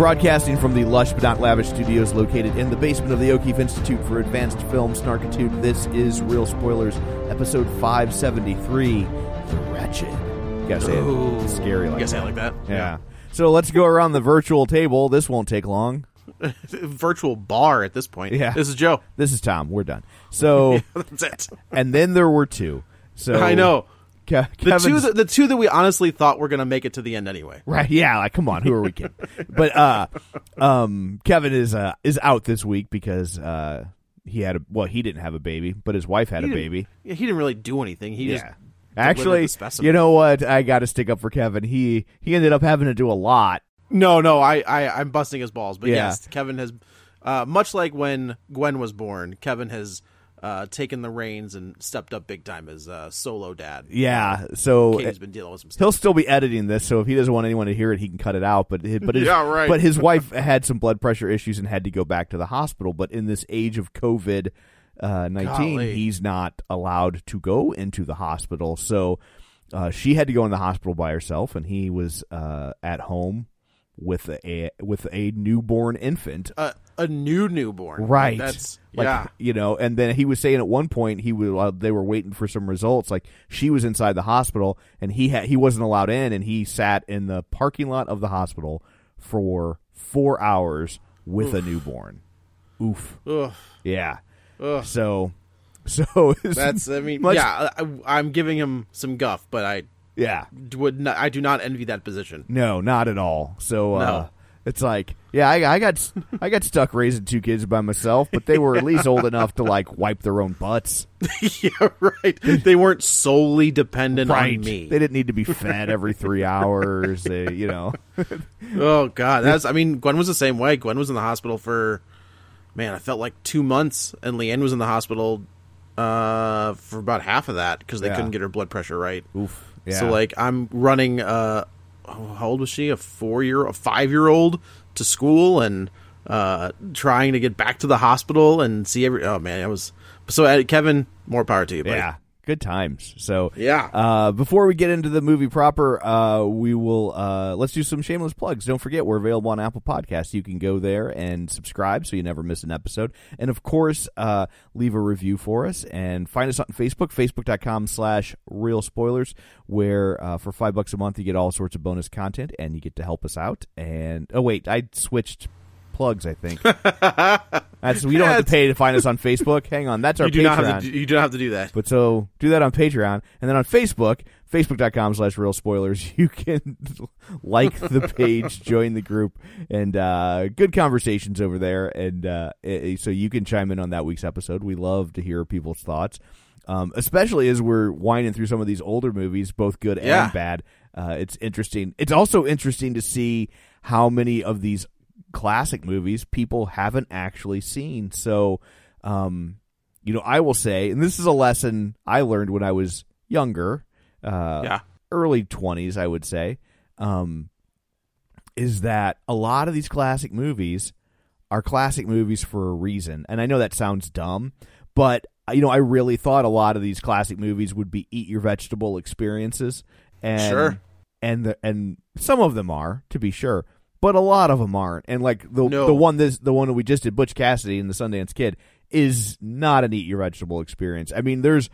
Broadcasting from the lush but not lavish studios located in the basement of the O'Keefe Institute for Advanced Film Snarkitude, this is Real Spoilers, episode 573, The Wretched. You gotta say it it's scary like You gotta say it that. like that? Yeah. So let's go around the virtual table. This won't take long. Virtual bar at this point. Yeah. This is Joe. This is Tom. We're done. So, That's it. and then there were two. So I know. Ke- The two, that, the two that we honestly thought were going to make it to the end anyway. Right? Yeah. Like, come on, who are we kidding? but uh, um, Kevin is uh is out this week because uh he had a well he didn't have a baby, but his wife had He a baby. Yeah, he didn't really do anything. He yeah. delivered Actually, you know what? I got to stick up for Kevin. He he ended up having to do a lot. No, no, I, I, I'm busting his balls. But Yeah. yes, Kevin has, uh, much like when Gwen was born, Kevin has uh, taken the reins and stepped up big time as uh, solo dad. Yeah. So Katie's been dealing with some stuff. he'll still be editing this. So if he doesn't want anyone to hear it, he can cut it out. But hi- but his, Yeah, right. But his wife had some blood pressure issues and had to go back to the hospital. But in this age of COVID uh, nineteen, Golly. he's not allowed to go into the hospital. So uh, she had to go in the hospital by herself, and he was uh, at home with a with a newborn infant. a, a new newborn. Right. That's like, yeah. You know, and then he was saying at one point he was uh, they were waiting for some results. Like she was inside the hospital and he had he wasn't allowed in, and he sat in the parking lot of the hospital for four hours with a newborn. Oof. Ugh. Yeah. Ugh. So. So That's. I mean, much- yeah. I, I'm giving him some guff, but I yeah. would not. I do not envy that position. No, not at all. So uh, No. it's like, yeah, I, I got I got stuck raising two kids by myself, but they were at least old enough to like wipe their own butts. yeah, right. They weren't solely dependent right. on me. They didn't need to be fed every three hours. They, you know, Oh God, that's. I mean, Gwen was the same way. Gwen was in the hospital for, man, I felt like two months, and Leanne was in the hospital, uh, for about half of that because they Yeah. couldn't get her blood pressure right. oof. Yeah. So like, I'm running. Uh, how old was she? A four year, a five year old to school, and uh, trying to get back to the hospital and see every. Oh man, I was. So uh, Kevin, more power to you. buddy. yeah, good times. So Yeah. Uh, before we get into the movie proper, uh, we will uh, let's do some shameless plugs. Don't forget we're available on Apple Podcasts. You can go there and subscribe so you never miss an episode. And of course, uh, leave a review for us and find us on Facebook, facebook.com slash real spoilers, where uh, for five bucks a month you get all sorts of bonus content and you get to help us out. And oh wait, I switched plugs. I think that's we don't have to pay to find us on Facebook. Hang on, that's our You do Patreon. not have to. Do, you do not have to do that. But so do that on Patreon. And then on Facebook, facebook.com slash real spoilers, you can like the page, join the group, and uh, good conversations over there. And uh, so you can chime in on that week's episode. We love to hear people's thoughts, um, especially as we're winding through some of these older movies, both good Yeah. and bad. Uh, it's interesting. It's also interesting to see how many of these classic movies people haven't actually seen. So, um, you know, I will say, and this is a lesson I learned when I was younger, uh, Yeah. early twenties, I would say, um, is that a lot of these classic movies are classic movies for a reason. And I know that sounds dumb, but uh, you know, I really thought a lot of these classic movies would be eat your vegetable experiences. And Sure. and the, and some of them are, to be sure, but a lot of them aren't. And like the No. the one this the one that we just did, Butch Cassidy and the Sundance Kid, is not an eat your vegetable experience. I mean, there's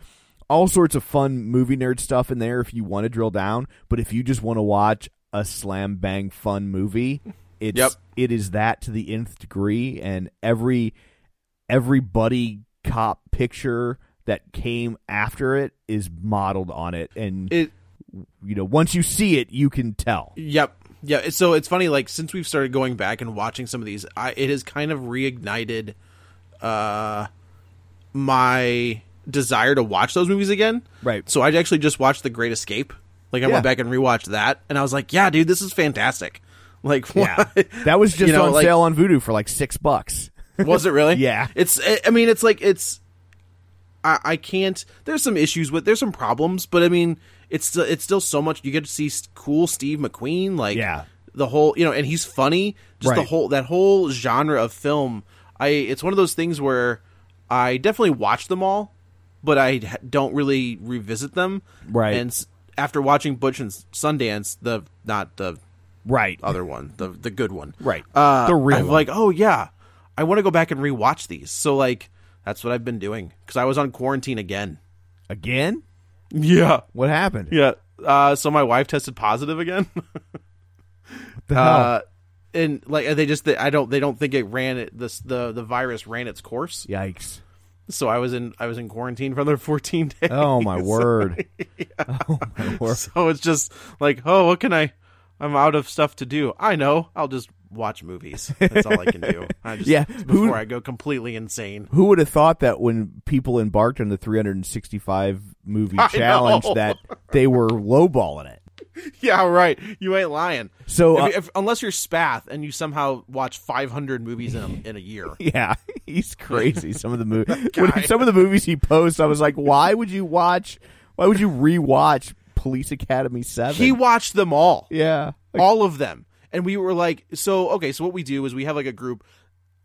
all sorts of fun movie nerd stuff in there if you want to drill down, but if you just want to watch a slam bang fun movie, it's Yep. it is that to the nth degree, and every every buddy cop picture that came after it is modeled on it, and It you know once you see it, you can tell. Yep. Yeah. it's- So it's funny, like since we've started going back and watching some of these, I, it has kind of reignited uh, my desire to watch those movies again. Right. So I actually just watched The Great Escape. Like I Yeah. went back and rewatched that, and I was like, "Yeah, dude, this is fantastic." Like, Yeah, that was just You know, on like- sale on Vudu for like six bucks. Was it really? Yeah. It's. I mean, it's like it's. I, I can't. There's some issues with. There's some problems, but I mean, it's still it's still so much. You get to see cool Steve McQueen, like Yeah. the whole you know, and he's funny. Just the whole that whole genre of film. I it's one of those things where I definitely watch them all, but I don't really revisit them. Right. And after watching Butch and Sundance, the not the Right. other one, the the good one, Right. Uh, The real I'm one. like, oh yeah, I want to go back and rewatch these. So like, that's what I've been doing because I was on quarantine again. Again? Yeah, What happened? yeah. Uh, so my wife tested positive again. Uh, and like they just, I don't, they don't think it ran it. This the the virus ran its course. Yikes. So I was in, I was in quarantine for another 14 days. Oh my word. Oh my word. So it's just like, oh, what can I? I'm out of stuff to do. I know. I'll just watch movies. That's all I can do. I just, Yeah, Before who- I go completely insane. Who would have thought that when people embarked on the 365 movie I challenge know. that they were lowballing it? Yeah, right. You ain't lying. So, uh, if- unless you're Spath and you somehow watch 500 movies in a, in a year. Yeah, he's crazy. Some of the movies, some of the movies he posts, I was like, why would you watch? Why would you rewatch Police Academy Seven? He watched them all. yeah, all of them and we were like so okay so what we do is we have like a group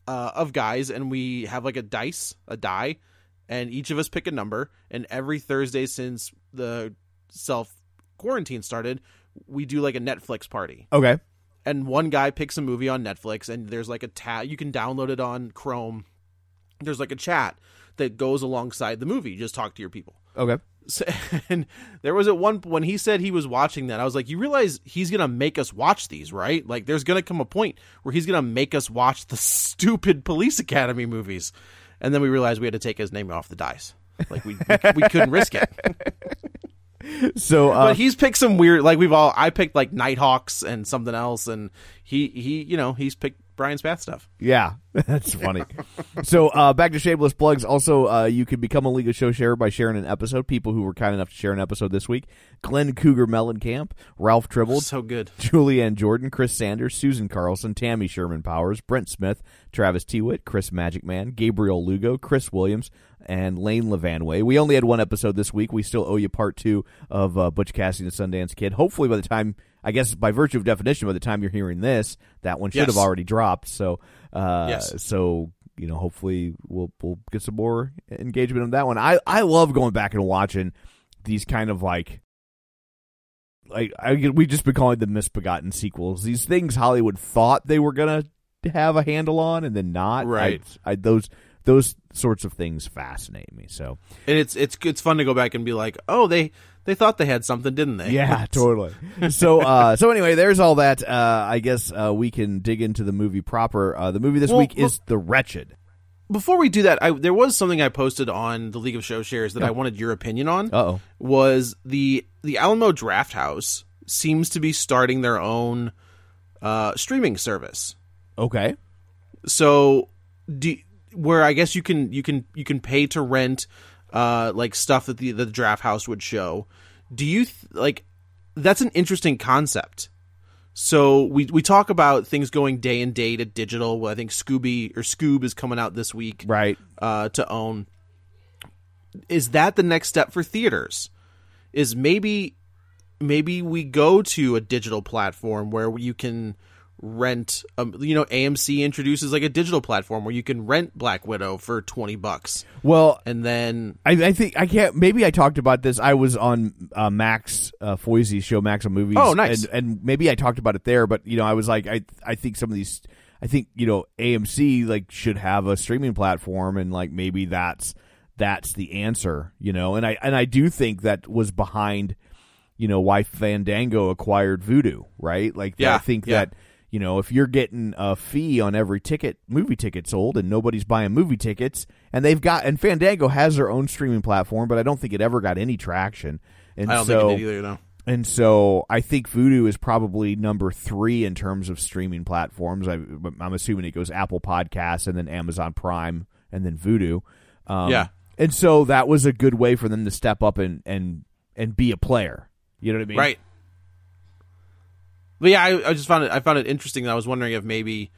uh, of guys and we have like a dice a die and each of us pick a number. And every thursday since the self quarantine started we do like a netflix party. Okay, and one guy picks a movie on netflix and there's like a tab you can download it on chrome. There's like a chat that goes alongside the movie. You just talk to your people. Okay. So, and there was at one when he said he was watching that, I was like, you realize he's gonna make us watch these, right? Like, there's gonna come a point where he's gonna make us watch the stupid Police Academy movies, and then we realized we had to take his name off the dice. Like we we, we couldn't risk it. So, uh, But he's picked some weird, like we've all. I picked like Nighthawks and something else, and he he you know he's picked Brian Spath stuff. Yeah, that's funny. so uh, back to shameless plugs. Also, uh, you can become a League of Show sharer by sharing an episode. People who were kind enough to share an episode this week: Glenn Cougar Mellencamp, Ralph Tribble, So good. Julianne Jordan, Chris Sanders, Susan Carlson, Tammy Sherman Powers, Brent Smith, Travis Tewitt, Chris Magic Man, Gabriel Lugo, Chris Williams, and Lane Levanway. We only had one episode this week. We still owe you part two of uh, Butch Cassidy and the Sundance Kid. Hopefully, by the time, I guess by virtue of definition, by the time you're hearing this, that one should Yes. have already dropped. So, uh, Yes. so you know, hopefully, we'll we'll get some more engagement on that one. I I love going back and watching these kind of like like I we just been calling them misbegotten sequels. These things Hollywood thought they were gonna have a handle on, and then not. Right. I, I, those those sorts of things fascinate me. So And it's it's it's fun to go back and be like, oh, they they thought they had something, didn't they? yeah, totally. so uh, so anyway, there's all that. Uh, I guess uh, we can dig into the movie proper. Uh, the movie this Well, week well- is The Wretched. before we do that, I, there was something I posted on the League of Show Shares that I wanted your opinion on. Uh-oh. Was the the Alamo Drafthouse seems to be starting their own uh, streaming service. Okay. So, do, where I guess you can you can you can pay to rent uh, like stuff that the the Drafthouse would show. Do you th- like that's an interesting concept? So we we talk about things going day and day to digital. Well, I think Scooby or Scoob is coming out this week Right. uh, to own. Is that the next step for theaters? Is maybe maybe we go to a digital platform where you can rent. Um, you know, AMC introduces like a digital platform where you can rent Black Widow for twenty bucks, Well, and then I, I think I can't. Maybe I talked about this. I was on uh, Max uh, Foizey's show, Max on Movies. Oh, nice. And, and maybe I talked about it there. But you know, I was like, I I think some of these, I think you know, AMC like should have a streaming platform, and like maybe that's that's the answer. You know, and I and I do think that was behind, you know, why Fandango acquired Vudu, right? Like, Yeah, I think yeah. that you know, if you're getting a fee on every ticket, movie ticket sold, and nobody's buying movie tickets, and they've got, and Fandango has their own streaming platform, but I don't think it ever got any traction. And I don't so, think it did either. No. and so I think Vudu is probably number three in terms of streaming platforms. I, I'm assuming it goes Apple Podcasts and then Amazon Prime and then Vudu. Um, Yeah. and so that was a good way for them to step up and and and be a player. You know what I mean? Right. But yeah, I, I just found it. I found it interesting. I was wondering if maybe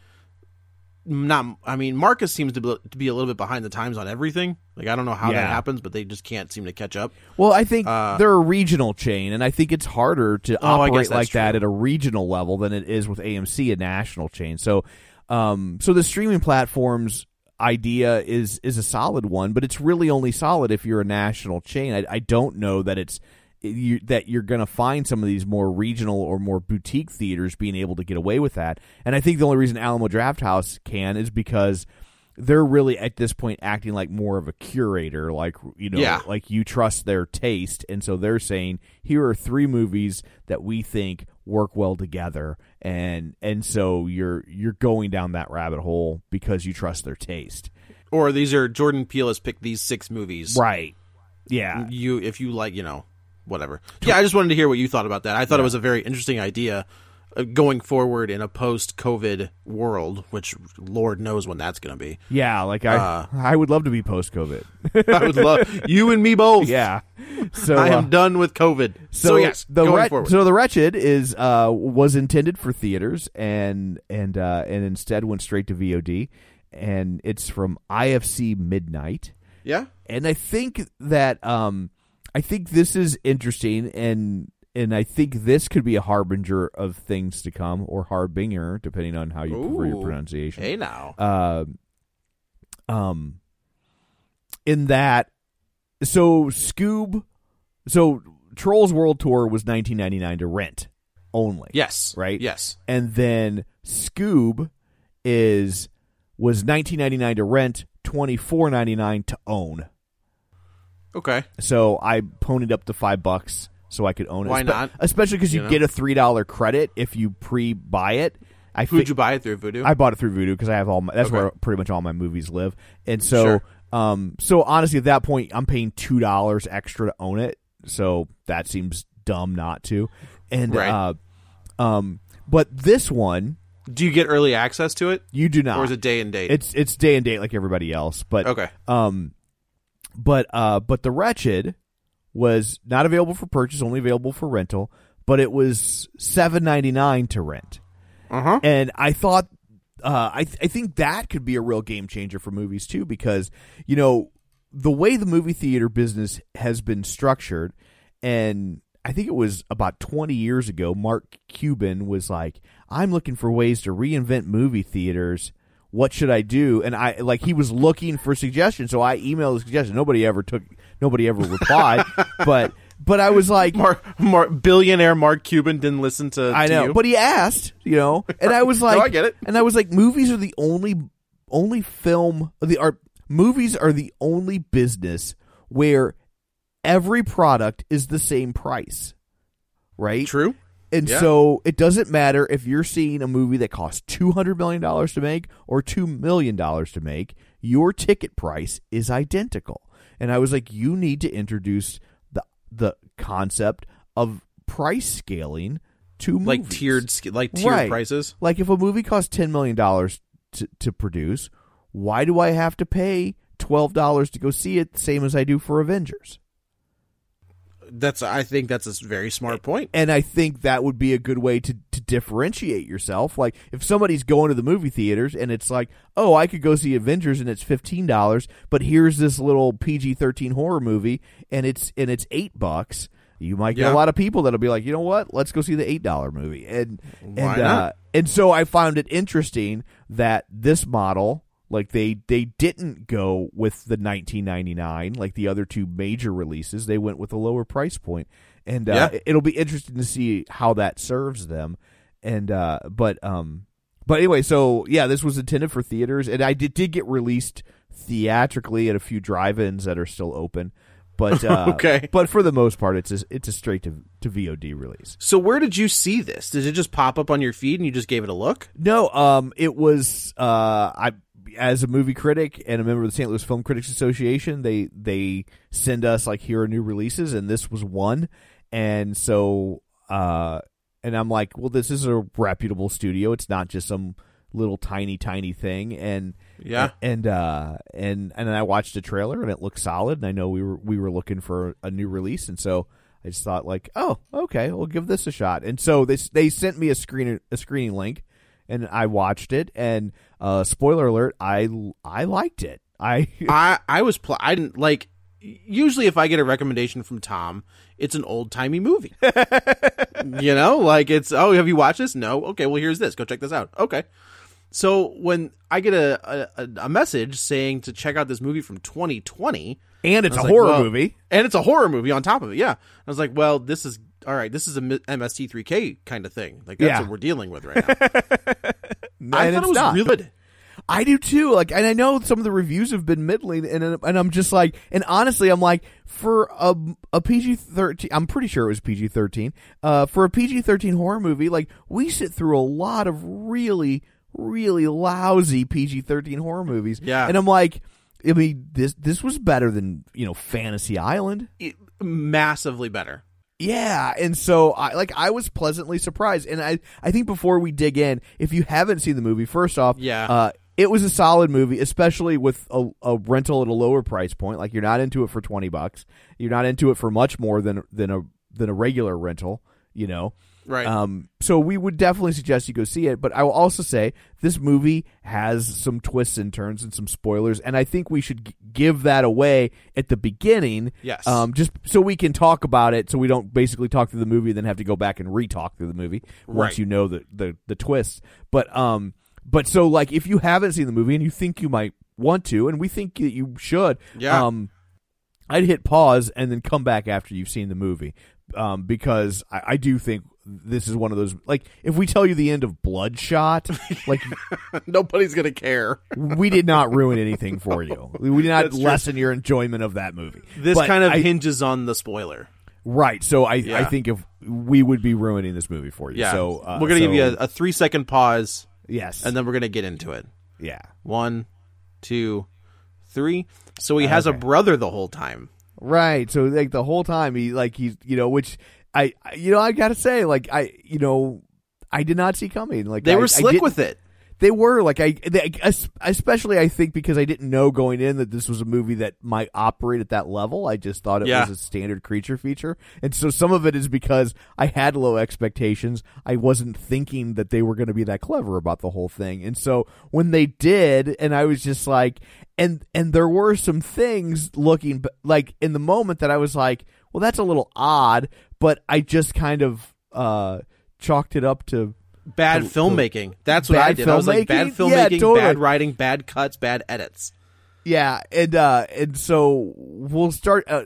not. I mean, Marcus seems to be, to be a little bit behind the times on everything. Like I don't know how Yeah. that happens, but they just can't seem to catch up. Well, I think Uh, they're a regional chain, and I think it's harder to Oh, operate like that at a regional level than it is with AMC, a national chain. So, um, so the streaming platforms idea is is a solid one, but it's really only solid if you're a national chain. I, I don't know that it's you, that you're going to find some of these more regional or more boutique theaters being able to get away with that. And I think the only reason Alamo Drafthouse can is because they're really at this point acting like more of a curator, like you know, Yeah. like you trust their taste, and so they're saying here are three movies that we think work well together, and and so you're you're going down that rabbit hole because you trust their taste, Or these are Jordan Peele has picked these six movies. right? Yeah, You, if you like, you know, whatever. Yeah, I just wanted to hear what you thought about that. I thought it was a very interesting idea. uh, Going forward in a post-COVID world, which Lord knows when that's going to be. yeah. Like I, Uh, I would love to be post COVID. I would love you and me both. yeah. So I uh, am done with COVID. So, yes, the forward. so the wretched is uh was intended for theaters and and uh and instead went straight to VOD and it's from IFC Midnight yeah, and I think that um I think this is interesting and and I think this could be a harbinger of things to come or harbinger depending on how you prefer your pronunciation hey now. uh, um, in that, so Scoob, so Trolls World Tour was 1999 to rent only. yes, right. Yes, and then Scoob is was 1999 to rent, 24.99 to own. Okay. So I ponied up to five bucks so I could own it. Why Espe- not? Especially because you, You know? get a three dollar credit if you pre-buy it. I Who'd fi- you buy it through? Vudu. I bought it through Vudu because I have all my, that's Okay. where pretty much all my movies live. And so, Sure. um, so honestly, at that point, I'm paying two dollars extra to own it. So that seems dumb not to. And Right. uh, um, but this one Do you get early access to it, you do not. or is it day and date? It's it's day and date like everybody else. But Okay. um, but uh, but the wretched was not available for purchase, only available for rental. But it was seven ninety nine to rent. uh huh. And I thought, uh, I th- I think that could be a real game changer for movies too, because you know the way the movie theater business has been structured, and I think it was about twenty years ago. Mark Cuban was like, "I'm looking for ways to reinvent movie theaters." What should I do? And I like he was looking for suggestions, so I emailed a suggestion. Nobody ever took, nobody ever replied, but but I was like, Mark, Mark, billionaire Mark Cuban didn't listen to. I to know, you. but he asked, you know, and I was like, I get it. And I was like, movies are the only, only film the art. Movies are the only business where every product is the same price, right? true. And Yeah. so it doesn't matter if you're seeing a movie that costs two hundred million dollars to make or two million dollars to make. Your ticket price is identical. And I was like, you need to introduce the the concept of price scaling to Like movies. tiered, like tiered Right. prices. Like if a movie costs ten million dollars to to produce, why do I have to pay twelve dollars to go see it, the same as I do for Avengers? That's. I think that's a very smart point. and I think that would be a good way to, to differentiate yourself. Like if somebody's going to the movie theaters and it's like, oh, I could go see Avengers and it's fifteen dollars, but here's this little PG thirteen horror movie and it's and it's eight bucks. you might get Yeah. a lot of people that'll be like, you know what, let's go see the eight dollar movie, and Why and? Uh, and so I found it interesting that this model, like they they didn't go with the 1999 like the other two major releases. They went with a lower price point, and uh, Yeah. it'll be interesting to see how that serves them. And uh, but um, but anyway, so yeah, this was intended for theaters, and I did did get released theatrically at a few drive-ins that are still open. But uh, Okay. but for the most part, it's a, it's a straight to to VOD release. So where did you see this? Did it just pop up on your feed and you just gave it a look? No, um, it was uh, I as a movie critic and a member of the St. Louis Film Critics Association. They they send us like here are new releases, and this was one. And so, uh, and I'm like, well, this is a reputable studio. It's not just some little tiny tiny thing. And Yeah. and uh, and and then I watched a trailer, and it looked solid. And I know we were we were looking for a new release, and so. I just thought like, oh, okay, we'll give this a shot. And so they they sent me a screen a screening link, and I watched it. And uh, spoiler alert, I I liked it. I I I was pl- I didn't like. Usually, if I get a recommendation from Tom, it's an old timey movie. you know, like it's oh, have you watched this? No. Okay, well here's this. Go check this out. Okay. So when I get a a, a message saying to check out this movie from 2020, and it's a like, horror well- movie. and it's a horror movie on top of it. Yeah, I was like, well, this is all right. This is a MST3K kind of thing. Like that's Yeah. what we're dealing with right now. I thought it was not. really good. I do too. Like, and I know some of the reviews have been middling, and and I'm just like, and honestly, I'm like, for a a PG thirteen, I'm pretty sure it was PG thirteen. Uh, for a PG thirteen horror movie, like we sit through a lot of really, really lousy PG thirteen horror movies. Yeah. and I'm like, I mean, this this was better than you know Fantasy Island. It- massively better. Yeah, and so I like I was pleasantly surprised, and I I think before we dig in, if you haven't seen the movie, first off, Yeah. uh, it was a solid movie, especially with a, a rental at a lower price point. Like you're not into it for twenty bucks, you're not into it for much more than than a than a regular rental, you know. Right. Um, so we would definitely suggest you go see it. But I will also say this movie has some twists and turns and some spoilers, and I think we should g- give that away at the beginning. Yes. Um, just so we can talk about it, so we don't basically talk through the movie and then have to go back and re-talk through the movie once Right. you know the the the twists. But um, but so like if you haven't seen the movie and you think you might want to, and we think that you should, Yeah. Um, I'd hit pause and then come back after you've seen the movie, um, because I, I do think this is one of those like if we tell you the end of Bloodshot, like Nobody's gonna care. we did not ruin anything for you. We did not That's true. lessen your enjoyment of that movie. This But kind of I- hinges on the spoiler. right. So I I think if we would be ruining this movie for you. Yeah. So uh, we're gonna give you a, a three second pause, yes, and then we're gonna get into it. yeah. One, two, three. So he has a brother the whole time. Right. So like the whole time he like he's you know which I you know I got to say like I you know I did not see coming like They I- were slick with it. They were like I they, especially I think because I didn't know going in that this was a movie that might operate at that level. I just thought it Yeah. was a standard creature feature. And so some of it is because I had low expectations. I wasn't thinking that they were going to be that clever about the whole thing. And so when they did and I was just like and and there were some things looking like in the moment that I was like, well that's a little odd, but I just kind of uh chalked it up to Bad To- to- filmmaking. That's what I did. I was like bad filmmaking? Yeah, totally. bad writing, bad cuts, bad edits. Yeah, and uh, and so we'll start uh,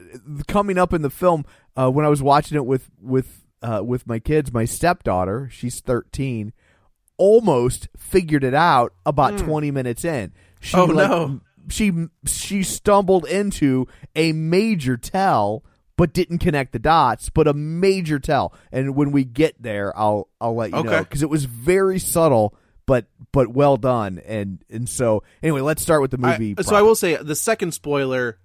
coming up in the film. Uh, when I was watching it with with uh, with my kids, my stepdaughter, she's thirteen, almost figured it out about twenty minutes in. She. Oh, like, no. She she stumbled into a major tell, but didn't connect the dots. But a major tell, and when we get there, I'll I'll let you know because it was very subtle. But but well done, and and so anyway, let's start with the I- movie. so. I will say the second spoiler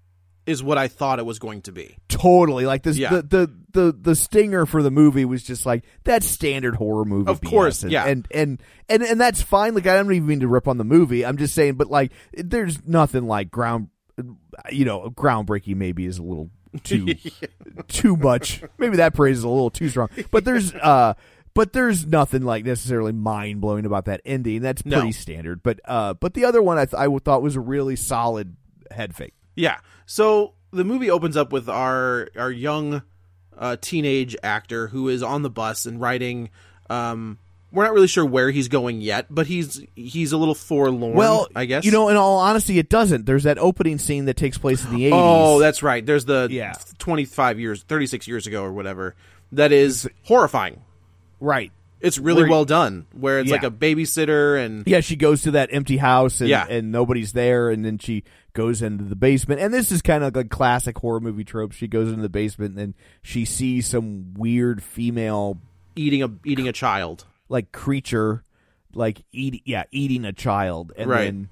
is what I thought it was going to be. totally like this Yeah. the, the the the stinger for the movie was just like that standard horror movie Of course, and, yeah. and and and and that's fine like i don't even mean to rip on the movie i'm just saying but like there's nothing like ground you know groundbreaking maybe is a little too too much maybe that praise is a little too strong but there's uh but there's nothing like necessarily mind blowing about that ending. That's No. pretty standard. But uh, but the other one I, th- I thought was a really solid head fake. Yeah. So the movie opens up with our our young uh, teenage actor who is on the bus and writing. Um, we're not really sure where he's going yet, but he's he's a little forlorn. Well, I guess you know. In all honesty, it doesn't. There's that opening scene that takes place in the 80s. Oh, that's right. There's the Yeah. 25 years, 36 years ago or whatever. That is horrifying. right. It's really Where- well done. Where it's Yeah. like a babysitter and Yeah, she goes to that empty house and, Yeah. and nobody's there, and then she goes into the basement. And this is kind of like a classic horror movie trope. She goes into the basement and then she sees some weird female eating a eating a child. Like creature, like eating yeah eating a child, and Right. then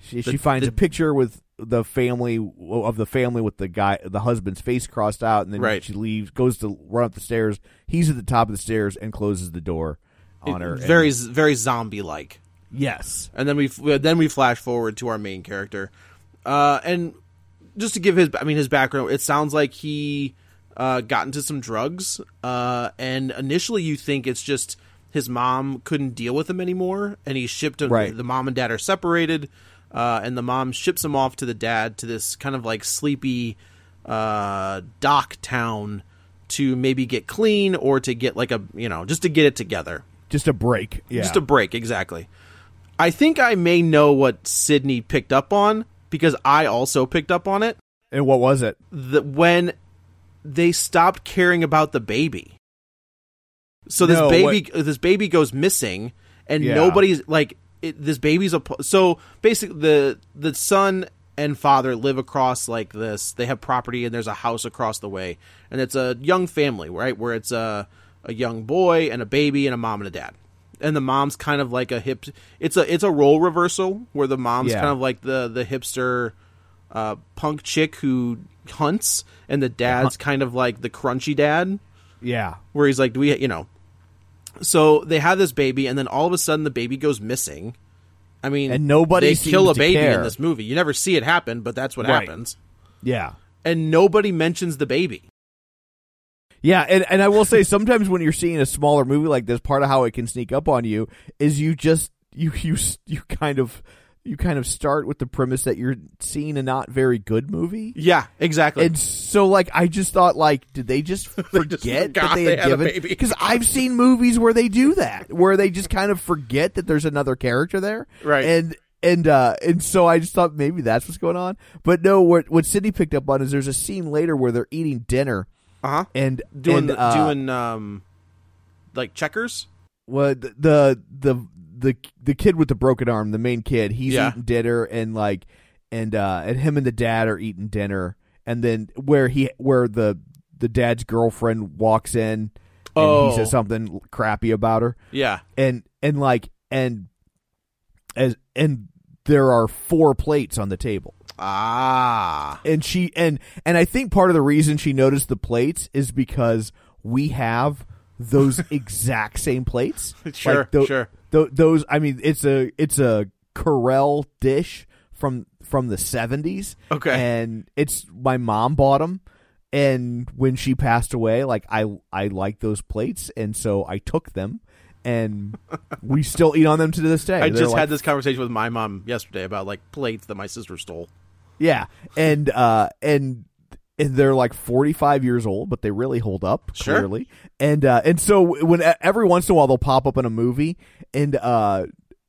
she, The- she finds the- a picture with the family of the family with the guy the husband's face crossed out, and then Right. she leaves, goes to run up the stairs. He's at the top of the stairs and closes the door on her. and- Very very zombie like. yes, and then we then we flash forward to our main character, uh, and just to give his I mean his background, it sounds like he uh, got into some drugs, uh, and initially you think it's just his mom couldn't deal with him anymore, and he shipped him. Right. The mom and dad are separated, uh, and the mom ships him off to the dad to this kind of like sleepy uh, dock town to maybe get clean or to get like a you know just to get it together. just a break. Yeah, Just a break, exactly. I think I may know what Sydney picked up on because I also picked up on it. and what was it? That when they stopped caring about the baby, so this No, baby, this baby goes missing, and Yeah. nobody's like it, this baby's a so basically the the son and father live across like this. They have property and there's a house across the way, and it's a young family, right? Where it's a a young boy and a baby and a mom and a dad. And the mom's kind of like a hip. It's a it's a role reversal where the mom's Yeah. kind of like the the hipster uh, punk chick who hunts, and the dad's kind of like the crunchy dad Yeah, where he's like, "Do we, you know?" So they have this baby, and then all of a sudden the baby goes missing. I mean, And nobody they kill a baby care. in this movie. You never see it happen, but that's what Right. happens. yeah. And nobody mentions the baby. Yeah, and, and I will say sometimes when you're seeing a smaller movie like this, part of how it can sneak up on you is you just you you you kind of you kind of start with the premise that you're seeing a not very good movie. Yeah, exactly. And so like I just thought like did they just forget just that they they had had given because I've seen movies where they do that where they just kind of forget that there's another character there. Right. And and uh and so I just thought maybe that's what's going on. But no, what what Sydney picked up on is there's a scene later where they're eating dinner uh huh. and Doing and, the, uh, doing um like checkers. what the the the the the kid with the broken arm, the main kid, he's Yeah. eating dinner and like and uh and him and the dad are eating dinner and then where he where the the dad's girlfriend walks in and Oh. he says something crappy about her Yeah. and and like and as and there are four plates on the table Ah. and she and and I think part of the reason she noticed the plates is because we have those exact same plates. Sure, Like, tho- sure. Tho- those, I mean, it's a it's a Corelle dish from from the seventies. Okay. and it's my mom bought them. And when she passed away, like I I like those plates, and so I took them, and we still eat on them to this day. I They're just like had this conversation with my mom yesterday about like plates that my sister stole. Yeah, and uh, and they're like forty five years old, but they really hold up Sure. clearly. And uh, and so when every once in a while they'll pop up in a movie, and uh,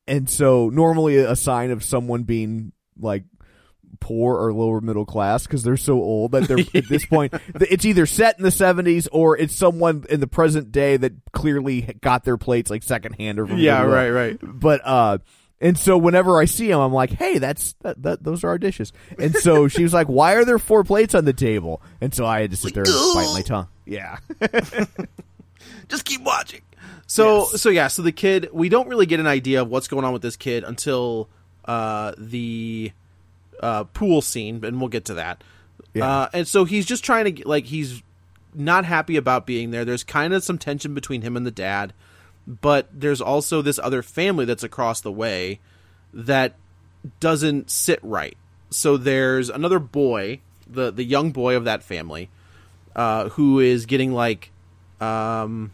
and so normally a sign of someone being like poor or lower middle class because they're so old that they're at this point it's either set in the 70s or it's someone in the present day that clearly got their plates like secondhand or from Yeah, right, right. but uh and so whenever I see him, I'm like, "Hey, that's that, that. Those are our dishes." And so she was like, "Why are there four plates on the table?" And so I had to sit there and bite my tongue. Yeah, just keep watching. So Yes. so yeah, so the kid we don't really get an idea of what's going on with this kid until uh the uh pool scene, and we'll get to that. Yeah. Uh and so he's just trying to get, like he's not happy about being there. There's kind of some tension between him and the dad, but there's also this other family that's across the way that doesn't sit right. So there's another boy, the the young boy of that family, uh, who is getting like, um,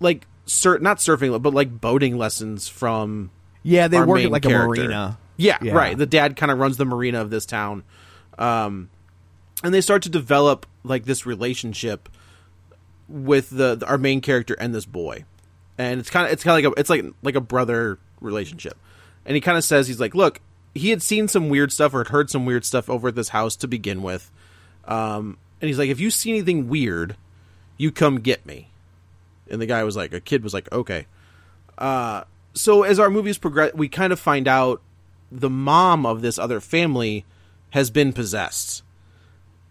like sur- not surfing, but like boating lessons from. yeah. They work at like character. a marina. Yeah, Yeah. right. The dad kind of runs the marina of this town, um, and they start to develop like this relationship with the, our main character and this boy, and it's kind of it's kind of like a it's like like a brother relationship, and he kind of says he's like, look, he had seen some weird stuff or had heard some weird stuff over at this house to begin with, um, and he's like, if you see anything weird, you come get me, and the guy was like, a kid was like, okay, uh, so as our movies progress, we kind of find out the mom of this other family has been possessed.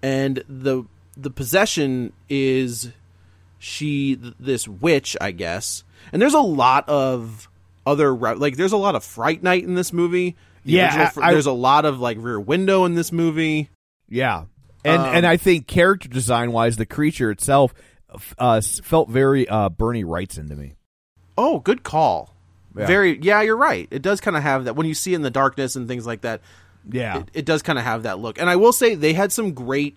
And the the possession is she this witch i guess. And there's a lot of other like there's a lot of fright night in this movie. The Yeah, original I- there's a lot of like rear window in this movie. Yeah, and Um, and I think character design wise, the creature itself uh, felt very uh, Bernie Wrightson to me. oh good call. Yeah. very yeah you're right. It does kind of have that when you see it in the darkness and things like that Yeah, it, it does kind of have that look. And I will say they had some great,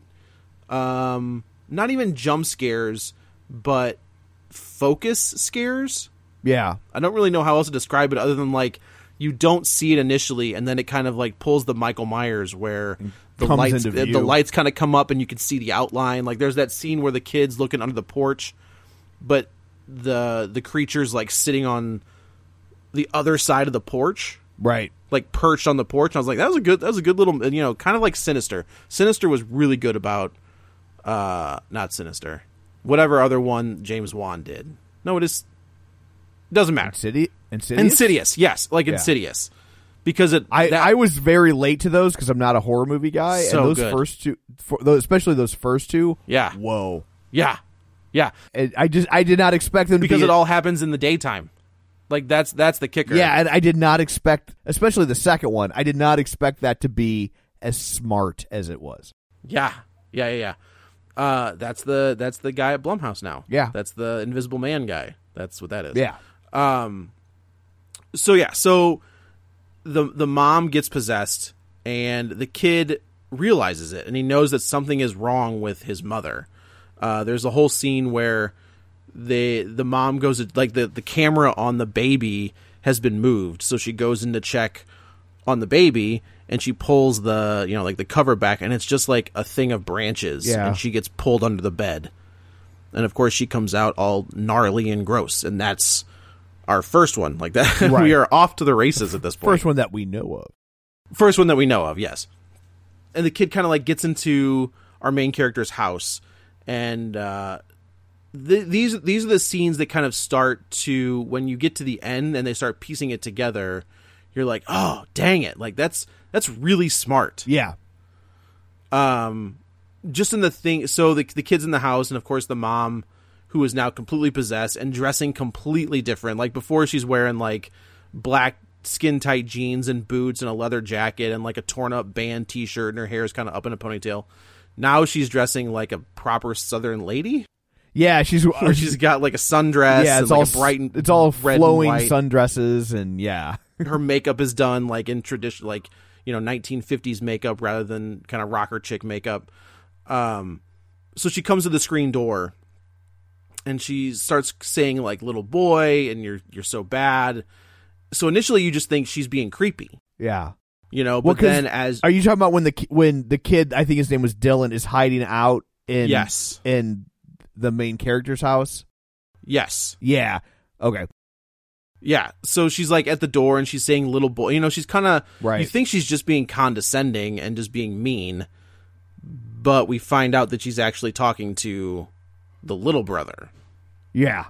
um, not even jump scares, but focus scares. yeah, I don't really know how else to describe it other than like you don't see it initially, and then it kind of like pulls the Michael Myers where the lights the, the lights kind of come up and you can see the outline. Like there's that scene where the kids looking under the porch, but the the creature's like sitting on the other side of the porch right. like perched on the porch. And I was like, that was a good, that was a good little, you know, kind of like Sinister. Sinister was really good about, uh, not Sinister, whatever other one James Wan did. No, it is doesn't matter. City Insidious. Insidious, yes, like Yeah. Insidious, because it. I, that- I was very late to those because I'm not a horror movie guy, So and those good. first two, for, those, especially those first two, yeah, whoa! yeah, yeah, And I just I did not expect them because to be it all happens in the daytime. Like that's that's the kicker. Yeah, and I did not expect, especially the second one. I did not expect that to be as smart as it was. Yeah, yeah, yeah, yeah. Uh, that's the that's the guy at Blumhouse now. Yeah. that's the Invisible Man guy. That's what that is. Yeah, Um. So yeah, so the the mom gets possessed, and the kid realizes it, and he knows that something is wrong with his mother. Uh, there's a whole scene where the the mom goes to, like the the camera on the baby has been moved, so she goes in to check on the baby, and she pulls the you know like the cover back, and it's just like a thing of branches, Yeah. and she gets pulled under the bed, and of course she comes out all gnarly and gross, and that's our first one like that. Right. we are off to the races at this point. first one that we know of. First one that we know of, yes. And the kid kind of like gets into our main character's house, and uh, th- these these are the scenes that kind of start to when you get to the end and they start piecing it together. You're like, oh, dang it! Like that's that's really smart. Yeah, Um, just in the thing, so the the kids in the house, and of course the mom, who is now completely possessed and dressing completely different. Like before, she's wearing like black skin tight jeans and boots and a leather jacket and like a torn up band t shirt, and her hair is kind of up in a ponytail. Now she's dressing like a proper Southern lady. yeah. She's Where she's got like a sundress, yeah. It's like all a bright, and It's all and flowing sundresses and yeah, her makeup is done like in tradition like you know 1950s makeup rather than kind of rocker chick makeup um so she comes to the screen door and she starts saying like little boy and you're you're so bad so initially you just think she's being creepy yeah. you know Well, but then as Are you talking about when the when the kid? I think his name was Dylan. Is hiding out in yes in the main character's house. yes Yeah. Okay. Yeah so she's like at the door and she's saying little boy you know she's kind of Right. you think she's just being condescending and just being mean but we find out that she's actually talking to the little brother Yeah.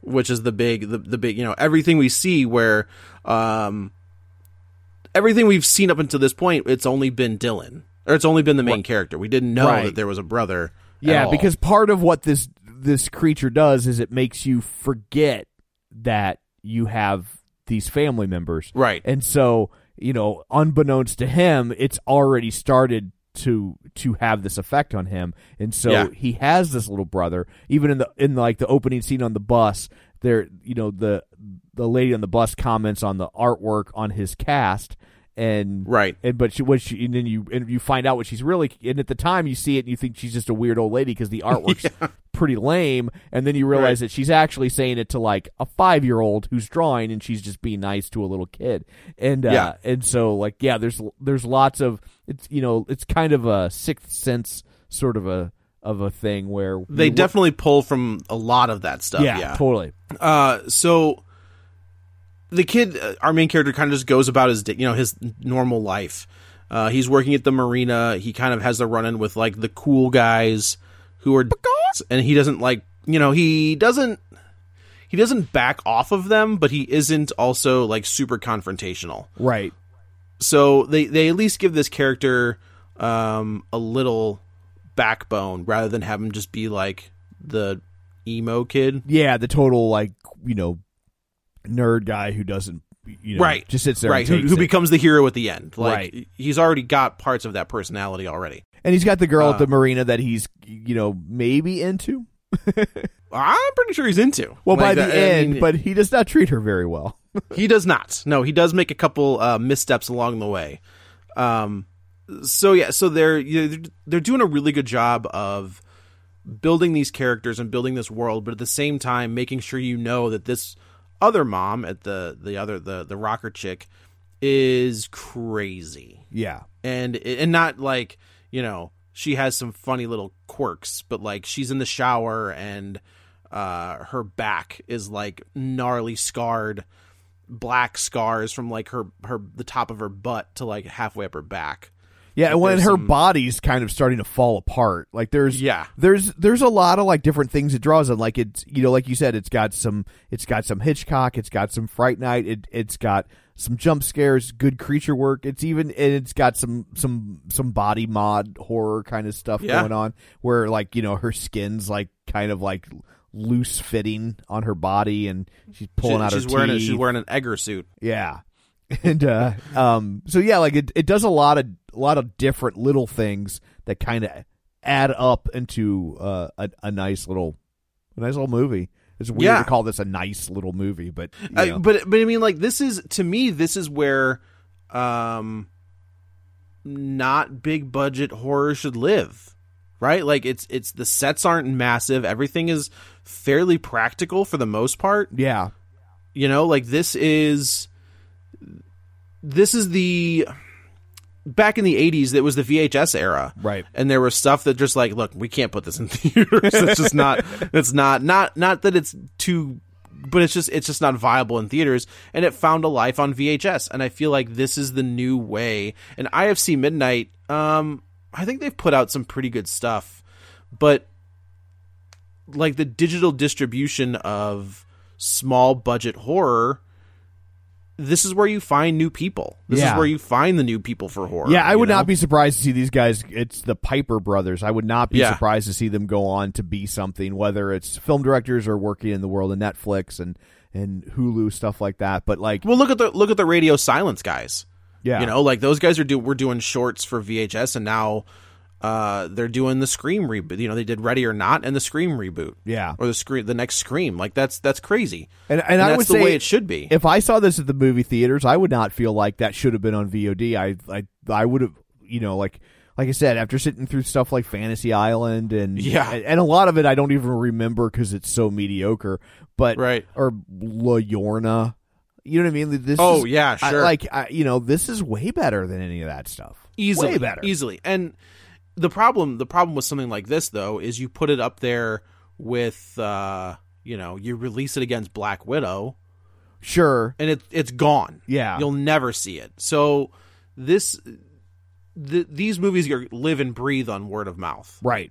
which is the big the, the big you know everything we see where um everything we've seen up until this point it's only been dylan or it's only been the main character we didn't know Right. that there was a brother Yeah, because part of what this this creature does is it makes you forget that you have these family members. right And so, you know, unbeknownst to him, it's already started to to have this effect on him. And so Yeah. he has this little brother. Even in the in like the opening scene on the bus, there you know, the the lady on the bus comments on the artwork on his cast and Right. and but she, what she and then you and you find out what she's really and at the time you see it and you think she's just a weird old lady because the artwork's pretty lame and then you realize Right. that she's actually saying it to like a five year old who's drawing and she's just being nice to a little kid and uh, Yeah. and so like yeah there's there's lots of it's you know it's kind of a sixth sense sort of a of a thing where They definitely pull from a lot of that stuff. yeah, Yeah. totally Uh, so the kid, uh, our main character, kind of just goes about his, you know, his normal life. Uh, he's working at the marina. He kind of has the run in with like the cool guys who are, and he doesn't like, you know, he doesn't, he doesn't back off of them, but he isn't also like super confrontational. right So they they at least give this character um, a little backbone rather than have him just be like the emo kid. yeah the total like you know nerd guy who doesn't you know right. just sits there right and who, who becomes the hero at the end. Like Right. he's already got parts of that personality already. And he's got the girl Uh, at the marina that he's you know maybe into. I'm pretty sure he's into. Well by Like, the that- I end mean, but he does not treat her very well. he does not. No he does make a couple uh, missteps along the way. Um so yeah so they're you know, they're doing a really good job of building these characters and building this world but at the same time making sure you know that this other mom at the the other the the rocker chick is crazy. Yeah. And and not like you know she has some funny little quirks but like she's in the shower and uh her back is like gnarly scarred black scars from like her her the top of her butt to like halfway up her back Yeah, and when her some- body's kind of starting to fall apart, like there's Yeah. there's there's a lot of like different things it draws on. Like it's you know, like you said, it's got some it's got some Hitchcock, it's got some Fright Night, it it's got some jump scares, good creature work. It's even and it's got some some some body mod horror kind of stuff Yeah. going on where like you know her skin's like kind of like loose fitting on her body and she's pulling She- out she's her wearing a, she's wearing an Edgar suit Yeah. And uh um so yeah, like it it does a lot of a lot of different little things that kind of add up into uh a, a nice little a nice little movie. It's weird Yeah. to call this a nice little movie, but you Uh, but but I mean, like this is to me, this is where, um, not big budget horror should live, right? Like it's it's the sets aren't massive, everything is fairly practical for the most part. yeah. You know, like this is this is the back in the 80s that was the VHS era. Right. And there was stuff that just like, look, we can't put this in theaters. It's just not it's not not not that it's too but it's just it's just not viable in theaters and it found a life on VHS and I feel like this is the new way. And IFC Midnight um I think they've put out some pretty good stuff. But like the digital distribution of small budget horror this is where you find new people. This Yeah. is where you find the new people for horror. Yeah, I would know? not be surprised to see these guys. It's the Piper brothers. I would not be Yeah. surprised to see them go on to be something, whether it's film directors or working in the world of Netflix and and Hulu stuff like that. But like, Well, look at the look at the radio silence guys. yeah, You know, like those guys are do we're doing shorts for VHS, and now uh, they're doing the Scream reboot. You know, they did Ready or Not and the Scream reboot. Yeah. or the scream the next Scream. Like that's that's crazy. And, and, I that's would the say way it should be. If I saw this at the movie theaters, I would not feel like that should have been on VOD. I I I would have, you know, like like I said, after sitting through stuff like Fantasy Island and Yeah. and, and a lot of it I don't even remember because it's so mediocre. But Right. or La Llorona, you know what I mean? This Oh, is- yeah, I- sure. like I, you know, this is way better than any of that stuff. easily way better. easily and the problem the problem with something like this though is you put it up there with uh you know you release it against black widow. Sure, and it it's gone. Yeah. you'll never see it. So this th- these movies are, live and breathe on word of mouth. Right.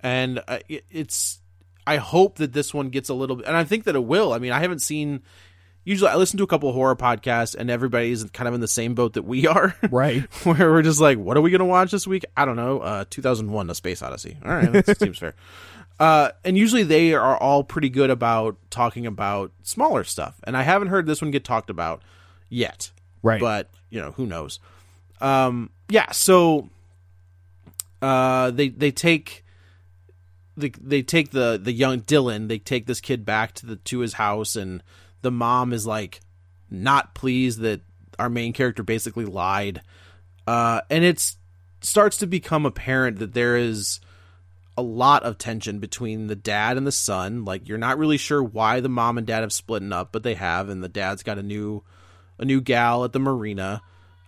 and uh, it, it's i hope that this one gets a little bit and i think that it will. I mean i haven't seen usually i listen to a couple of horror podcasts and everybody's kind of in the same boat that we are. Right. where we're just like what are we gonna watch this week? I don't know. Uh 2001 a space odyssey. All right that seems fair. Uh and usually they are all pretty good about talking about smaller stuff and i haven't heard this one get talked about yet. Right. but you know who knows? Um yeah so uh they they take they they take the the young Dylan they take this kid back to the to his house and the mom is like not pleased that our main character basically lied, uh, and it's starts to become apparent that there is a lot of tension between the dad and the son. Like you're not really sure why the mom and dad have split up, but they have, and the dad's got a new a new gal at the marina.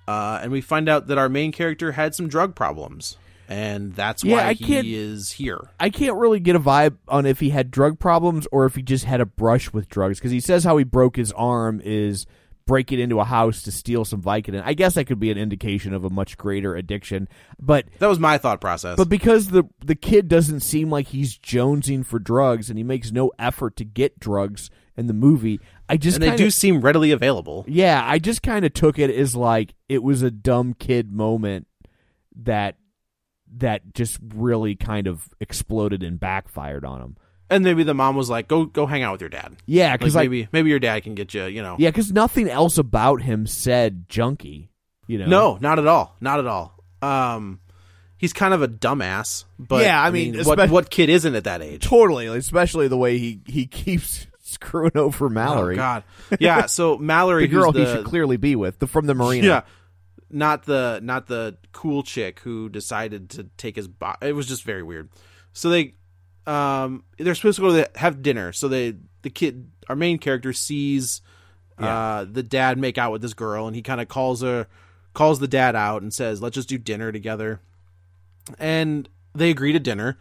Uh, and we find out that our main character had some drug problems, and that's Yeah, why I can't- he is here. I can't really get a vibe on if he had drug problems or if he just had a brush with drugs because he says how he broke his arm is breaking into a house to steal some Vicodin. I guess that could be an indication of a much greater addiction, but That was my thought process. but because the the kid doesn't seem like he's jonesing for drugs and he makes no effort to get drugs in the movie, I just and they kinda, do seem readily available. yeah, I just kind of took it as like it was a dumb kid moment that that just really kind of exploded and backfired on him. And maybe the mom was like, "Go, go hang out with your dad." Yeah, because like, maybe, maybe your dad can get you. You know, yeah, because nothing else about him said junkie. You know, no, not at all, not at all. Um, he's kind of a dumbass. But Yeah, I mean, what espec- what kid isn't at that age? totally, especially the way he he keeps screwing over Mallory, Oh God, yeah. So Mallory, the girl who's he should clearly be with, the from the marina. Yeah, not the not the cool chick who decided to take his. Bo- it was just very weird. So they, um, they're supposed to go to have dinner. So they, the kid, our main character sees, uh, the dad make out with this girl, and he kind of calls her, calls the dad out and says, "Let's just do dinner together." And they agree to dinner,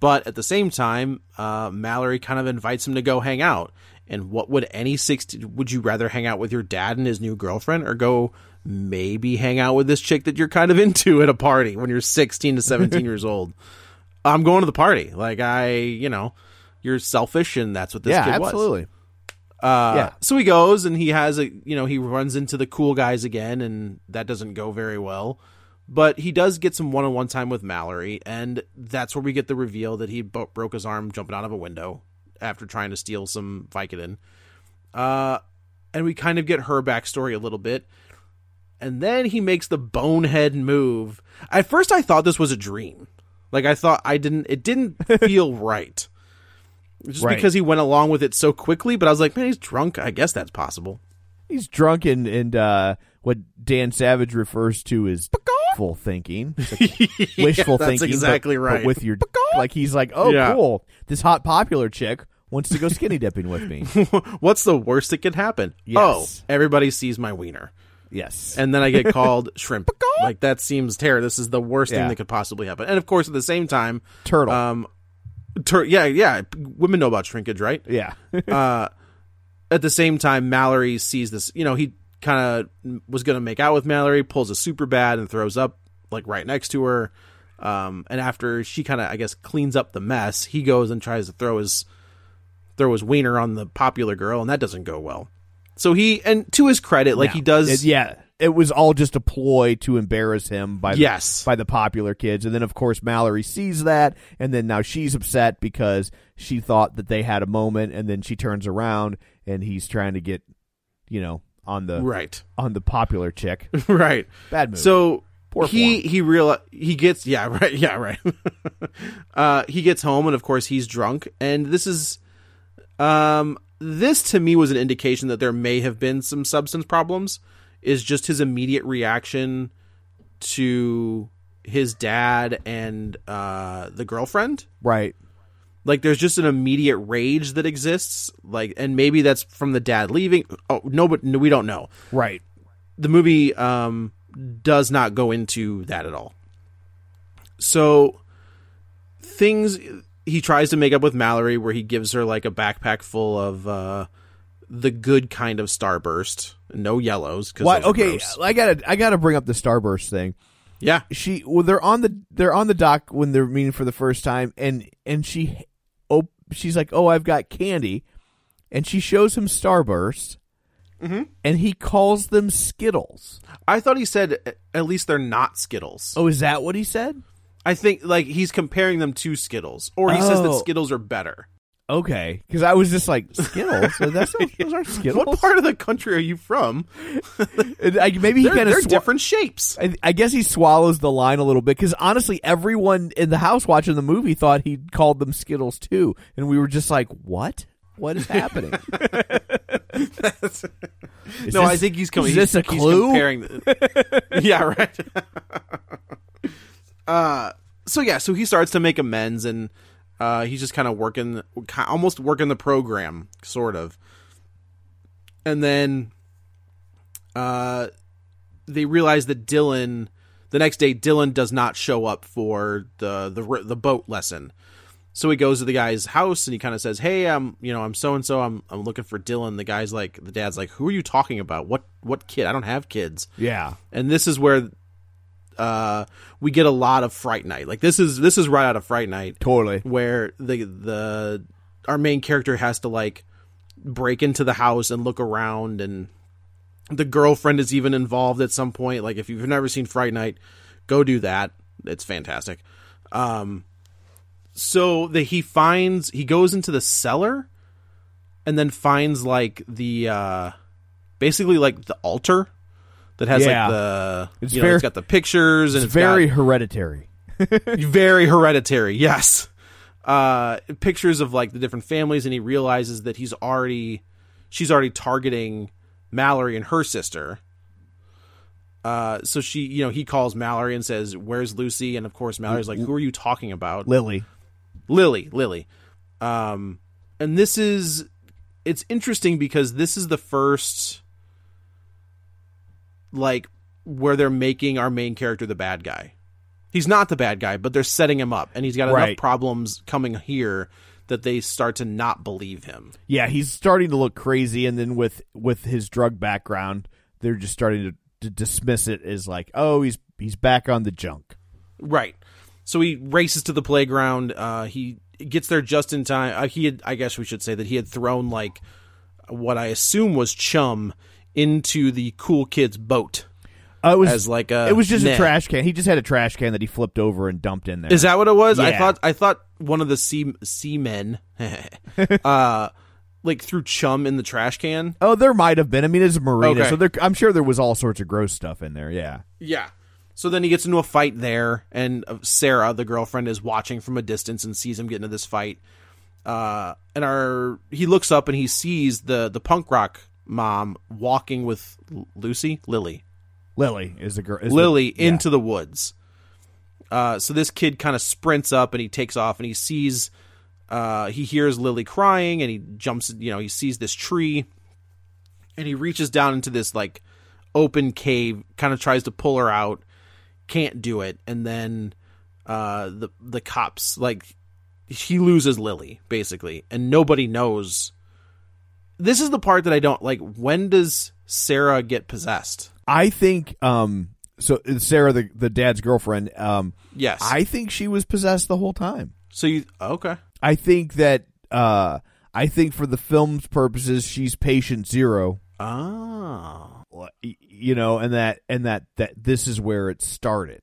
but at the same time, uh, Mallory kind of invites him to go hang out. And what would any sixteen? Would you rather hang out with your dad and his new girlfriend, or go maybe hang out with this chick that you're kind of into at a party when you're 16 to 17 years old? I'm going to the party. Like I, you know, you're selfish, and that's what this yeah, kid was. absolutely. Uh, Yeah. So he goes and he has a, you know, he runs into the cool guys again, and that doesn't go very well. But he does get some one on one time with Mallory, and that's where we get the reveal that he bo- broke his arm jumping out of a window after trying to steal some Vicodin. Uh, and we kind of get her backstory a little bit. And then he makes the bonehead move. At first, I thought this was a dream. Like I thought I didn't. It didn't feel right. Just Right. because he went along with it so quickly, but I was like, man, he's drunk. I guess that's possible. He's drunk and and uh, what Dan Savage refers to as wishful thinking, like wishful that's thinking. exactly but right. with your like, he's like, oh, Yeah. cool. This hot popular chick wants to go skinny dipping with me. What's the worst that could happen? Yes. Oh, everybody sees my wiener, Yes, and then I get called shrimp. like that seems terrible. This is the worst Yeah. thing that could possibly happen. And of course, at the same time, turtle. um, tur- yeah, yeah, women know about shrinkage, right? yeah, uh, at the same time, Mallory sees this. You know, he kind of was going to make out with Mallory, pulls a Superbad and throws up like right next to her. Um, and after she kind of, I guess, cleans up the mess, he goes and tries to throw his throw his wiener on the popular girl, and that doesn't go well. So he, and to his credit, like No. he does, It- yeah, it was all just a ploy to embarrass him by the, Yes. by the popular kids, and then of course Mallory sees that, and then now she's upset because she thought that they had a moment, and then she turns around and he's trying to get, you know, on the right, on the popular chick. right. Bad move. So Poor he form. he real he gets yeah right yeah right. uh, he gets home and of course he's drunk and this is um this to me was an indication that there may have been some substance problems. Is just his immediate reaction to his dad and uh, the girlfriend right. like there's just an immediate rage that exists like and maybe that's from the dad leaving oh no but no, we don't know Right. the movie um does not go into that at all so things he tries to make up with mallory where he gives her like a backpack full of uh the good kind of starburst no yellows Why? Okay, I gotta I gotta bring up the starburst thing. yeah She well, they're on the they're on the dock when they're meeting for the first time, and and she oh she's like oh I've got candy, and she shows him starburst, and he calls them Skittles. i thought he said at least they're not skittles Oh, is that what he said? I think like he's comparing them to skittles or he says that Oh. skittles are better Okay, because I was just like Skittles. So that's those aren't Skittles. what part of the country are you from And I, maybe he they're, kind they're of different shapes I, I guess he swallows the line a little bit because honestly, everyone in the house watching the movie thought he called them Skittles too, and we were just like, "What? What is happening?" No, this- I think he's coming. Is this he's, a he's clue? comparing. The, yeah, right. Uh, so yeah, so he starts to make amends, and uh, he's just kind of working, almost working the program, sort of. And then, uh, they realize that Dylan. The next day, Dylan does not show up for the the the boat lesson. So he goes to the guy's house and he kind of says, "Hey, I'm, you know, I'm so and so. I'm I'm looking for Dylan." The guy's like, the dad's like, "Who are you talking about? What what kid? I don't have kids." Yeah. And this is where uh we get a lot of Fright Night. Like this is this is right out of Fright Night. Totally. Where the the our main character has to like break into the house and look around and the girlfriend is even involved at some point. Like if you've never seen Fright Night, go do that. It's fantastic. Um so that he finds he goes into the cellar and then finds like the uh basically like the altar that has Yeah. like the It's you know, very- it's got the pictures and It's it's very got- hereditary. very hereditary yes uh pictures of like the different families and he realizes that he's already she's already targeting mallory and her sister uh so she you know he calls mallory and says where's lucy and of course mallory's like who are you talking about Lily. lily lily um and this is it's interesting because this is the first like where they're making our main character the bad guy he's not the bad guy, but they're setting him up, and he's got Right. enough problems coming here that they start to not believe him. Yeah, he's starting to look crazy, and then with with his drug background, they're just starting to, to dismiss it as like, oh, he's he's back on the junk. Right. So he races to the playground. Uh, he gets there just in time. Uh, he had, I guess we should say that he had thrown like what I assume was chum into the cool kid's boat. Uh, it was As like a it was just a trash can. He just had a trash can that he flipped over and dumped in there. Is that what it was? I thought I thought one of the sea seamen, uh, like threw chum in the trash can. Oh, there might have been. I mean, it's a marina, Okay. so there, I'm sure there was all sorts of gross stuff in there. Yeah. Yeah. So then he gets into a fight there, and uh, Sarah, the girlfriend, is watching from a distance and sees him get into this fight. Uh, and our he looks up and he sees the the punk rock mom walking with Lucy, Lily, Lily is the girl. is the- Lily yeah. into the woods. Uh, so this kid kind of sprints up and he takes off and he sees, uh, he hears Lily crying and he jumps, you know, he sees this tree and he reaches down into this like open cave, kind of tries to pull her out, can't do it, and then uh, the the cops like he loses Lily basically, and nobody knows. This is the part that I don't like. When does Sarah get possessed? I think. Um. So Sarah, the the dad's girlfriend. Um. Yes. I think she was possessed the whole time. So you okay? I think that. Uh. I think for the film's purposes, she's patient zero. Oh, You know, and that and that that this is where it started.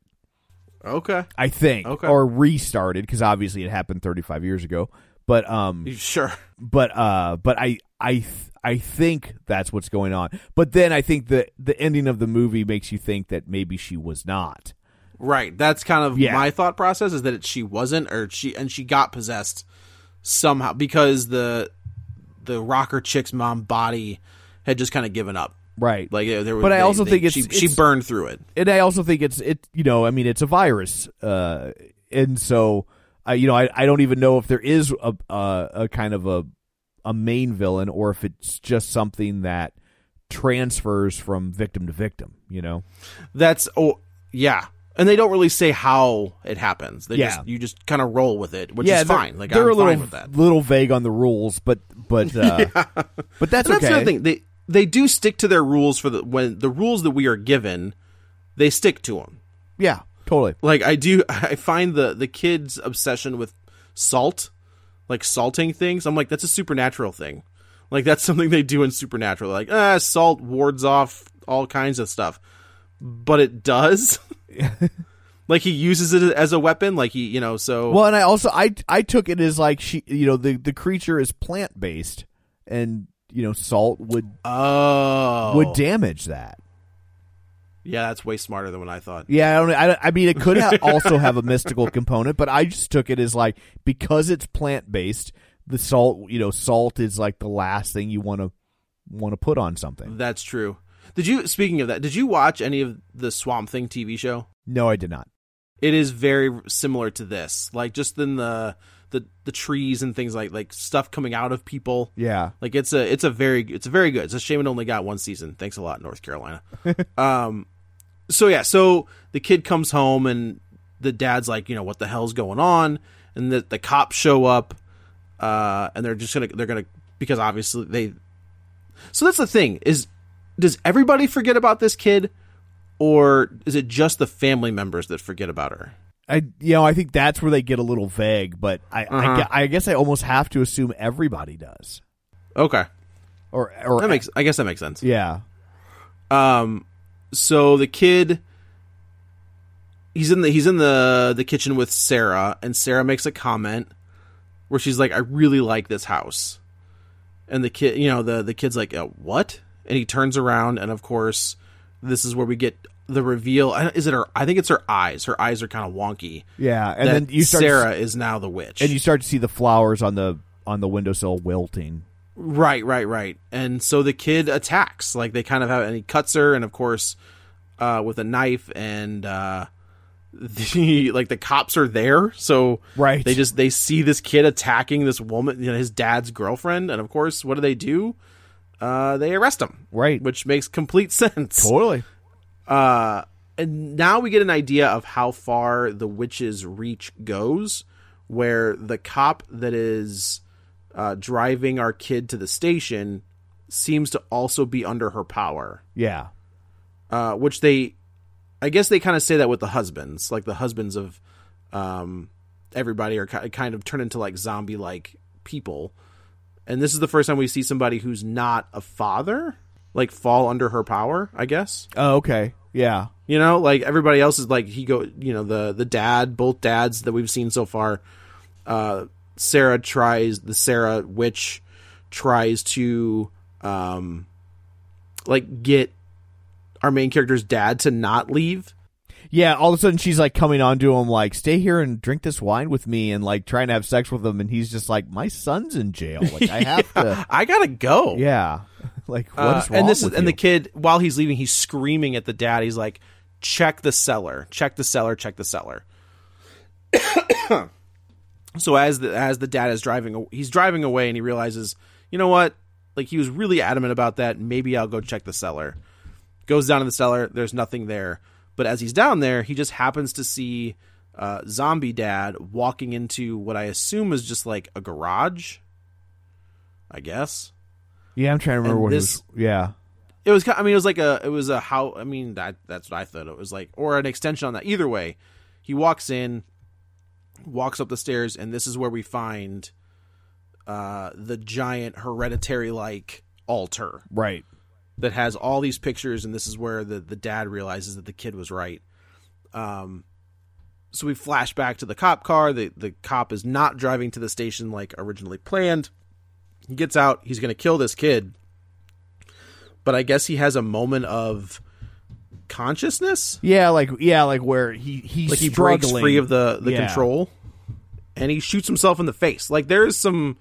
okay. I think, Okay. or restarted because obviously it happened 35 years ago. But um, Sure. but uh, but I I th- I think that's what's going on. But then I think the the ending of the movie makes you think that maybe she was not. Right. That's kind of Yeah. my thought process is that it, she wasn't, or she and she got possessed somehow because the the rocker chick's mom body had just kind of given up. Right. Like there was, But I also they- think it's- she, she burned through it. and I also think it's it you know I mean it's a virus uh and so I you know I, I don't even know if there is a, a a kind of a a main villain or if it's just something that transfers from victim to victim you know That's oh yeah, and they don't really say how it happens. They Yeah. just you just kind of roll with it, which yeah is fine. Like they're I'm a little fine with that. little vague on the rules but but uh but that's And that's the other thing. They they do stick to their rules for the when the rules that we are given, they stick to them. yeah totally Like I do, I find the the kids' obsession with salt, like salting things. I'm like, that's a supernatural thing. Like that's something they do in Supernatural. Like ah, salt wards off all kinds of stuff, but it does. like he uses it as a weapon. Like he, you know, so Well, and I also I I took it as like she you know the the creature is plant based, and you know salt would oh, would damage that. Yeah, that's way smarter than what I thought. Yeah, I don't. I, I mean, it could ha- also have a mystical component, but I just took it as like because it's plant based, the salt. You know, salt is like the last thing you want to want to put on something. That's true. Did you? Speaking of that, did you watch any of the Swamp Thing TV show? No, I did not. It is very similar to this, like just in the the the trees and things like like stuff coming out of people. Yeah. Like it's a it's a very it's a very good. It's a shame it only got one season. Thanks a lot, North Carolina. um, so yeah, so the kid comes home and the dad's like, you know, what the hell's going on? And the the cops show up, uh, and they're just gonna they're gonna because obviously they. So that's the thing is, does everybody forget about this kid, or is it just the family members that forget about her? I you know I think that's where they get a little vague, but I I, Uh-huh. gue- I guess I almost have to assume everybody does. Okay, Or or that makes I guess that makes sense. yeah. Um, so the kid, he's in the he's in the the kitchen with Sarah, and Sarah makes a comment where she's like, "I really like this house," and the kid, you know, the the kid's like, uh, "What?" And he turns around, and of course, this is where we get the reveal. Is it her? I think it's her eyes. Her eyes are kind of wonky. Yeah, and then you start Sarah is now the witch, and you start to see the flowers on the on the windowsill wilting. Right, right, right. And so the kid attacks. Like they kind of have, and he cuts her, and of course, uh, with a knife, and uh, the like the cops are there, so Right. They just they see this kid attacking this woman, you know, his dad's girlfriend, and of course, what do they do? Uh, they arrest him, Right. Which makes complete sense. Totally. Uh, and now we get an idea of how far the witch's reach goes, where the cop that is uh, driving our kid to the station seems to also be under her power. Yeah. Uh, which they, I guess they kind of say that with the husbands, like the husbands of um, everybody are ki- kind of turned into like zombie like people. And this is the first time we see somebody who's not a father like fall under her power, I guess. Oh, okay. Yeah. You know, like everybody else is like he go. You know, the the dad, both dads that we've seen so far. Uh, Sarah tries the Sarah witch tries to um, like get our main character's dad to not leave. Yeah, all of a sudden she's like coming on to him like, "Stay here and drink this wine with me," and like trying to have sex with him, and he's just like, "My son's in jail. Like I have to." I gotta go. Yeah, like what Uh, is wrong and this with is and you? the kid while he's leaving, he's screaming at the dad. He's like, "Check the cellar, check the cellar, check the cellar." So as the as the dad is driving, he's driving away, and he realizes, you know what? Like he was really adamant about that. Maybe I'll go check the cellar. Goes down to the cellar. There's nothing there. But as he's down there, he just happens to see uh, zombie dad walking into what I assume is just like a garage. I guess yeah, I'm trying to remember and what this- it was. Yeah, it was. I mean, it was like a. It was a how. I mean, that that's what I thought it was like, or an extension on that. Either way, he walks in, walks up the stairs, and this is where we find uh, the giant hereditary like altar right. that has all these pictures, and this is where the the dad realizes that the kid was right. Um, so we flash back to the cop car. The the cop is not driving to the station like originally planned. He gets out. He's going to kill this kid, but I guess he has a moment of consciousness. Yeah, like yeah, like where he he's like he breaks struggling. free of the the Yeah. control, and he shoots himself in the face. Like there's some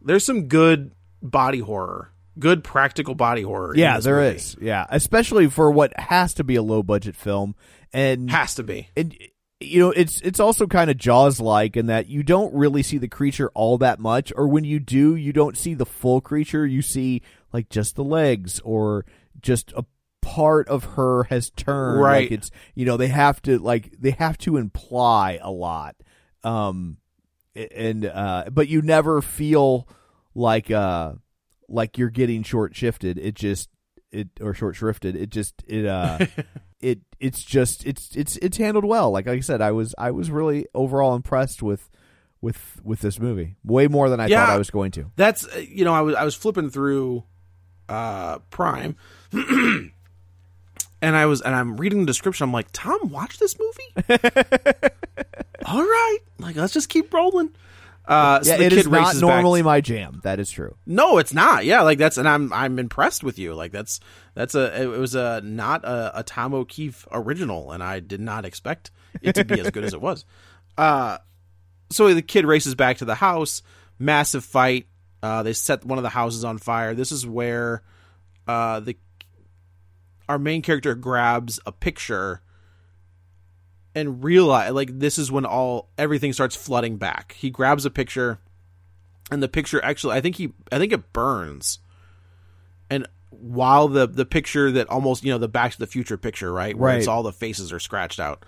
there's some good body horror, good practical body horror. Yeah, there is. Yeah, especially for what has to be a low budget film, and Has to be. and you know it's it's also kind of jaws like in that you don't really see the creature all that much or when you do you don't see the full creature you see like just the legs or just a part of her has turned Right. like it's you know they have to like they have to imply a lot um and uh but you never feel like uh like you're getting short shifted it just it or short shrifted it just it uh it it's just it's it's it's handled well like like i said i was i was really overall impressed with with with this movie way more than i Yeah. thought i was going to That's uh, you know I was I was flipping through uh Prime. And I was, and I'm reading the description. I'm like, Tom, watch this movie. All right, like let's just keep rolling. Uh, so yeah the it is not races back- normally my jam that is true No, it's not. Yeah, like that's and I'm I'm impressed with you. Like that's that's a it was a not a, a Tom O'Keefe original, and I did not expect it to be as good as it was. Uh, so the kid races back to the house. Massive fight. Uh, they set one of the houses on fire. This is where uh, the our main character grabs a picture and realize like this is when all everything starts flooding back. He grabs a picture and the picture actually I think he I think it burns. And while the the picture that almost you know the Back to the Future picture right where it's all the faces are scratched out.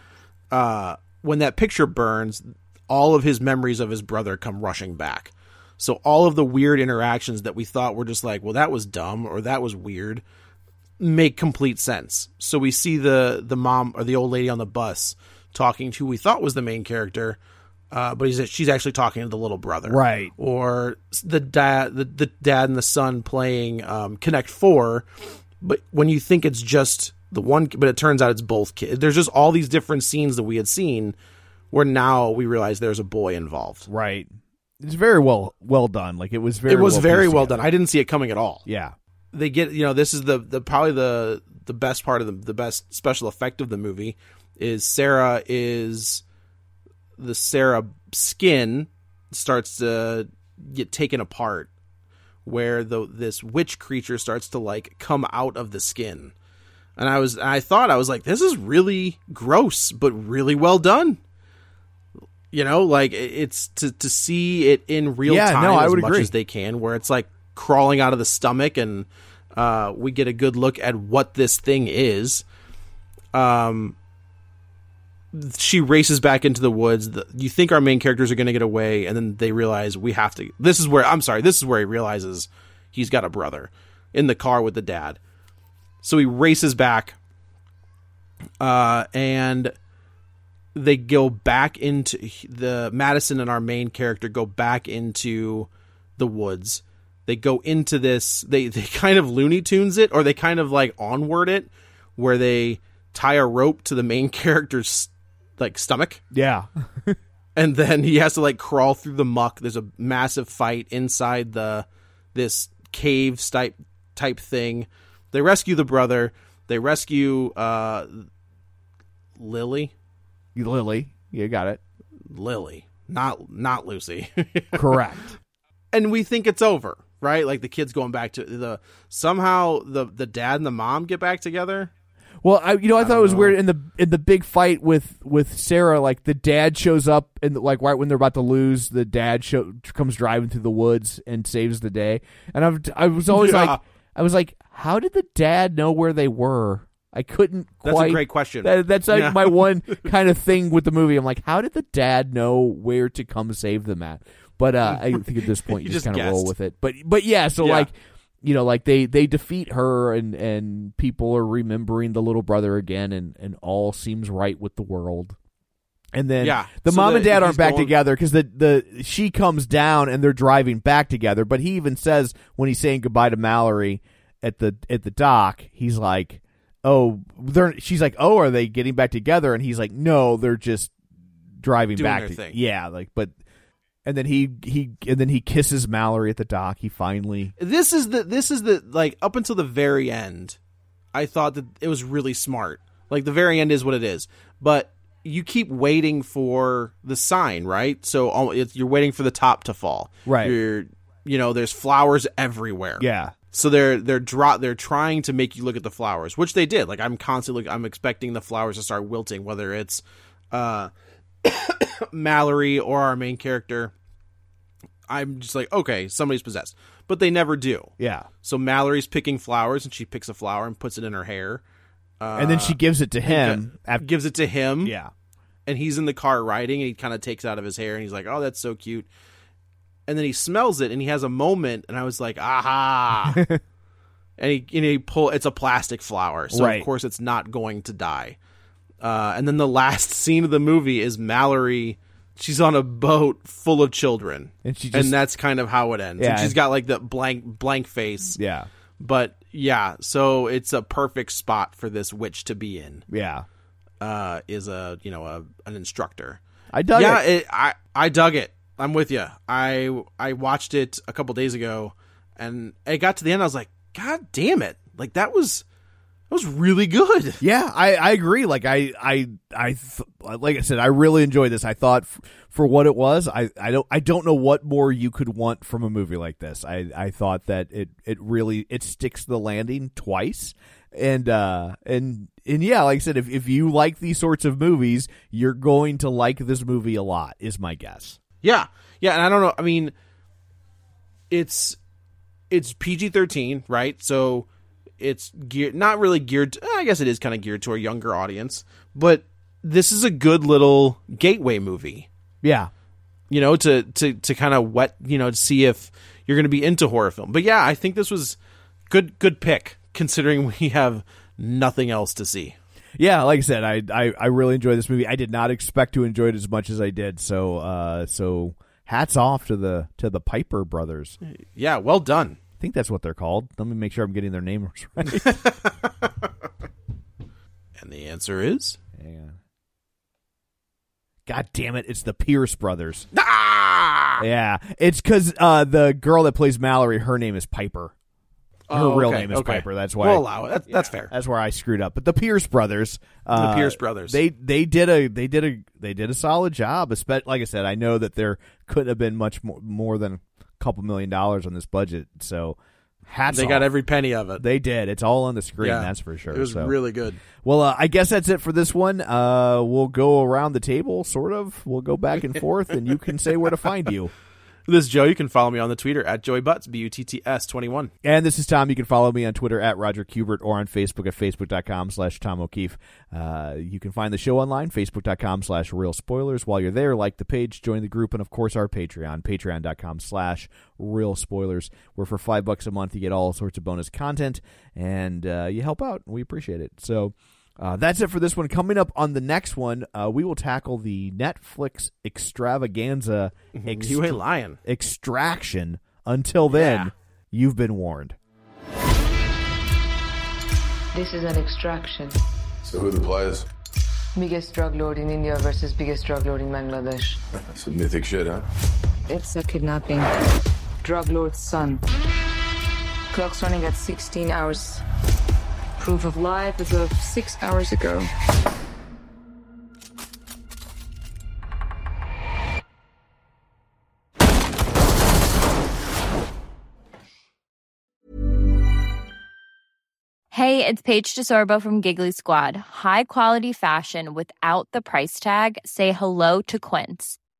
Uh, when that picture burns, all of his memories of his brother come rushing back. So all of the weird interactions that we thought were just like, well, that was dumb or that was weird, make complete sense. So we see the the mom or the old lady on the bus talking to who we thought was the main character, uh, but he's, she's actually talking to the little brother, Right. Or the dad, the, the dad and the son playing um, Connect Four, but when you think it's just the one, but it turns out it's both kids. There's just all these different scenes that we had seen, where now we realize there's a boy involved. Right. It's very well well done. Like it was very. it was well very well done. I didn't see it coming at all. Yeah. They get you know this is the the probably the the best part of the the best special effect of the movie is Sarah is the Sarah skin starts to get taken apart where the this witch creature starts to like come out of the skin. And I was I thought I was like this is really gross but really well done. You know, like it's to to see it in real Yeah, time no, I as would much agree. as they can where it's like crawling out of the stomach and uh, we get a good look at what this thing is. Um, she races back into the woods. The, you think our main characters are going to get away, and then they realize we have to. This is where I'm sorry. This is where he realizes he's got a brother in the car with the dad. So he races back, uh, and they go back into the Madison and our main character go back into the woods. They go into this. They they kind of Looney Tunes it, or they kind of like onward it, where they tie a rope to the main character's like stomach, Yeah. and then he has to like crawl through the muck. There's a massive fight inside the this cave type type thing. They rescue the brother. They rescue uh, Lily. Lily. You got it. Lily, not not Lucy. Correct. and we think it's over, right? Like the kids going back to the somehow the the dad and the mom get back together. Well, I you know I, thought it was know. weird in the in the big fight with with Sarah. Like the dad shows up and like right when they're about to lose, the dad show, comes driving through the woods and saves the day. And I've, I was always Yeah. like I was like, how did the dad know where they were? I couldn't That's a great question. That, that's like Yeah. my one kind of thing with the movie. I'm like, how did the dad know where to come save them at? But uh, I think at this point you, You just, just kind of roll with it. But but yeah, so Yeah. like you know, like they they defeat her and and people are remembering the little brother again, and and all seems right with the world. And then Yeah. the So mom the- and dad aren't back going- together because the the she comes down and they're driving back together. But he even says when he's saying goodbye to Mallory at the at the dock, he's like, "Oh, they're." She's like, "Oh, are they getting back together?" And he's like, "No, they're just driving Doing back." to-. Yeah, like but. And then he he and then he kisses Mallory at the dock. He finally This is the this is the like up until the very end. I thought that it was really smart. Like the very end is what it is, but you keep waiting for the sign, right? So you're waiting for the top to fall, Right. You're, you know, there's flowers everywhere. yeah So they're they're draw they're trying to make you look at the flowers, which they did. Like I'm constantly look, I'm expecting the flowers to start wilting, whether it's uh, Mallory or our main character. I'm just like, okay, somebody's possessed, but they never do. yeah. So Mallory's picking flowers, and she picks a flower and puts it in her hair. Uh, and then she gives it to him. after, gives it to him. yeah, and he's in the car riding, and he kind of takes it out of his hair, and he's like, "Oh, that's so cute." And then he smells it, and he has a moment, and I was like, "Aha!" and he and he pull. It's a plastic flower, so Right. of course it's not going to die. Uh, and then the last scene of the movie is Mallory. She's on a boat full of children, And she just- and that's kind of how it ends. Yeah, and she's got like the blank blank face. yeah, But yeah, so it's a perfect spot for this witch to be in. yeah. Uh, is a you know a an instructor. I dug yeah, it. it, I I dug it. I'm with you. I I watched it a couple days ago, and it got to the end. I was like, God damn it! Like that was That was really good. Yeah, I, I agree. Like I I I th- like I said, I really enjoyed this. I thought f- for what it was, I, I don't I don't know what more you could want from a movie like this. I, I thought that it it really it sticks the landing twice, and uh and and yeah, like I said, if if you like these sorts of movies, you're going to like this movie a lot. Is my guess. Yeah, yeah, and I don't know. I mean, it's it's PG thirteen, right? So it's geared not really geared. To, I guess it is kind of geared to a younger audience, but this is a good little gateway movie. Yeah, you know, to to to kind of whet, you know, to see if you're going to be into horror film. But yeah, I think this was good good pick considering we have nothing else to see. Yeah, like I said, I, I I really enjoyed this movie. I did not expect to enjoy it as much as I did. So uh so hats off to the to the Piper brothers. Yeah, well done. I think that's what they're called. Let me make sure I'm getting their names right. and the answer is Hang on. God damn it! It's the Pierce brothers. Ah! Yeah, it's because uh, the girl that plays Mallory, her name is Piper. Her Oh, real okay, name is okay. Piper. That's why We'll allow it. That's- that's fair. That's where I screwed up. But the Pierce brothers, uh, Pierce brothers. they they did a they did a they did a solid job. Espe- Like I said, I know that there couldn't have been much more, more than couple million dollars on this budget. So hats. They got every penny of it. They did. It's all on the screen. Yeah. That's for sure. It was So- really good. Well, uh, I guess that's it for this one. Uh, we'll go around the table, sort of. We'll go back and forth, and you can say where to find you. This is Joe. You can follow me on the Twitter at Joey Butts B U T T S twenty one. And this is Tom. You can follow me on Twitter at Roger Kubert or on Facebook at Facebook.com slash Tom O'Keefe. Uh, you can find the show online, Facebook.com slash Real Spoilers. While you're there, like the page, join the group, and of course our Patreon, Patreon.com slash Real Spoilers, where for five bucks a month you get all sorts of bonus content and uh, you help out. We appreciate it. So uh, that's it for this one. Coming up on the next one, uh, we will tackle the Netflix extravaganza ext- You ain't lying. extraction. Until then, Yeah. you've been warned. This is an extraction. So who are the players? Biggest drug lord in India versus biggest drug lord in Bangladesh. Some mythic shit, huh? It's a kidnapping. Drug lord's son. Clock's running at 16 hours. Proof of life as of six hours ago. Hey, it's Paige DeSorbo from Giggly Squad. High quality fashion without the price tag. Say hello to Quince.